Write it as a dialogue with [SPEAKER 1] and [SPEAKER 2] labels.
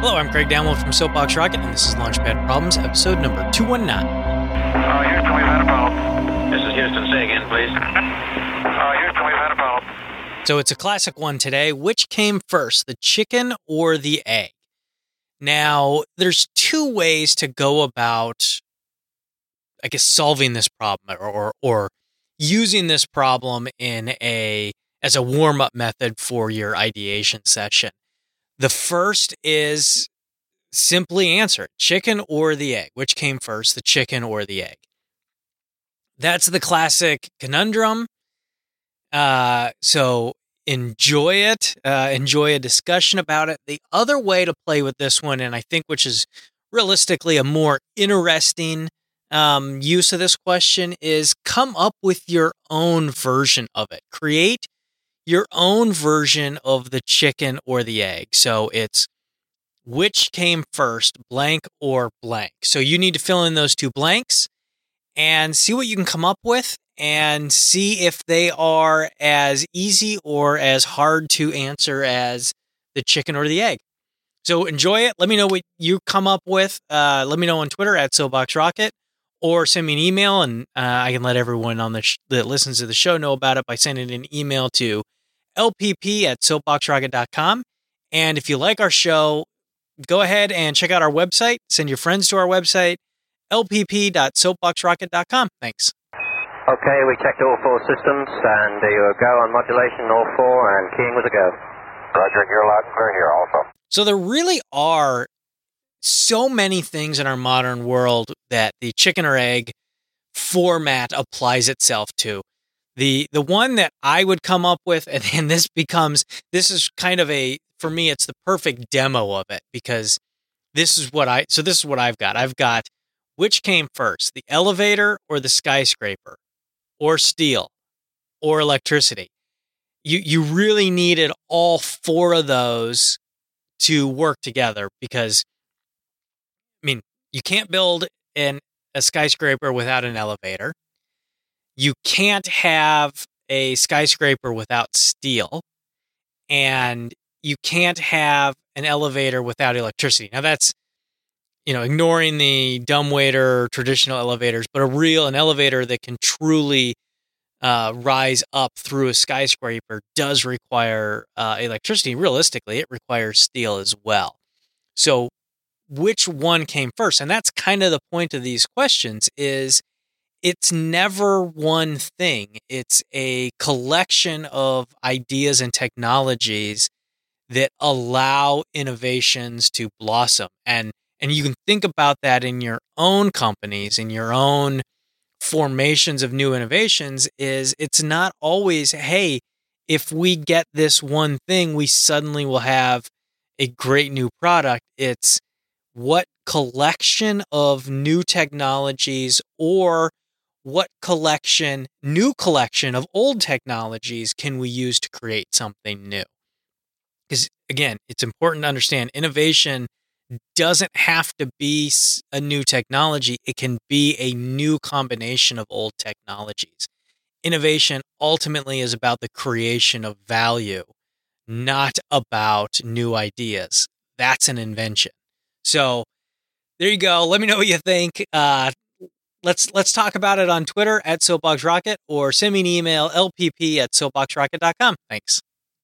[SPEAKER 1] Hello, I'm Craig Downwell from Soapbox Rocket, and this is Launchpad Problems, episode number 219.
[SPEAKER 2] Uh, Houston, we've had a problem.
[SPEAKER 3] This is Houston. Say again, please.
[SPEAKER 2] Uh, Houston, we've had a problem.
[SPEAKER 1] So it's a classic one today. Which came first, the chicken or the egg? Now, there's two ways to go about, I guess, solving this problem or, or, or using this problem in a as a warm up method for your ideation session. The first is simply answer chicken or the egg. Which came first, the chicken or the egg? That's the classic conundrum. Uh, so enjoy it, uh, enjoy a discussion about it. The other way to play with this one, and I think which is realistically a more interesting um, use of this question, is come up with your own version of it. Create your own version of the chicken or the egg. So it's which came first, blank or blank. So you need to fill in those two blanks and see what you can come up with and see if they are as easy or as hard to answer as the chicken or the egg. So enjoy it. Let me know what you come up with. Uh, let me know on Twitter at Soapbox Rocket or send me an email and uh, I can let everyone on the sh- that listens to the show know about it by sending an email to lpp at soapboxrocket.com. And if you like our show, go ahead and check out our website. Send your friends to our website, lpp.soapboxrocket.com. Thanks.
[SPEAKER 3] Okay, we checked all four systems, and you were go on modulation, all four, and keying was a go.
[SPEAKER 2] Roger, you're loud and clear here also.
[SPEAKER 1] So there really are so many things in our modern world that the chicken or egg format applies itself to. The the one that I would come up with, and then this becomes this is kind of a for me, it's the perfect demo of it because this is what I so this is what I've got. I've got which came first, the elevator or the skyscraper, or steel, or electricity. You you really needed all four of those to work together because I mean, you can't build an a skyscraper without an elevator. You can't have a skyscraper without steel. And you can't have an elevator without electricity. Now that's you know, ignoring the dumbwaiter traditional elevators, but a real an elevator that can truly uh, rise up through a skyscraper does require uh, electricity. Realistically, it requires steel as well. So, which one came first? And that's kind of the point of these questions: is it's never one thing. It's a collection of ideas and technologies that allow innovations to blossom and and you can think about that in your own companies in your own formations of new innovations is it's not always hey if we get this one thing we suddenly will have a great new product it's what collection of new technologies or what collection new collection of old technologies can we use to create something new because again it's important to understand innovation doesn't have to be a new technology, it can be a new combination of old technologies. Innovation ultimately is about the creation of value, not about new ideas. That's an invention. So there you go. Let me know what you think. Uh, let's let's talk about it on Twitter at Soapbox Rocket or send me an email lpp at soapboxrocket.com. Thanks.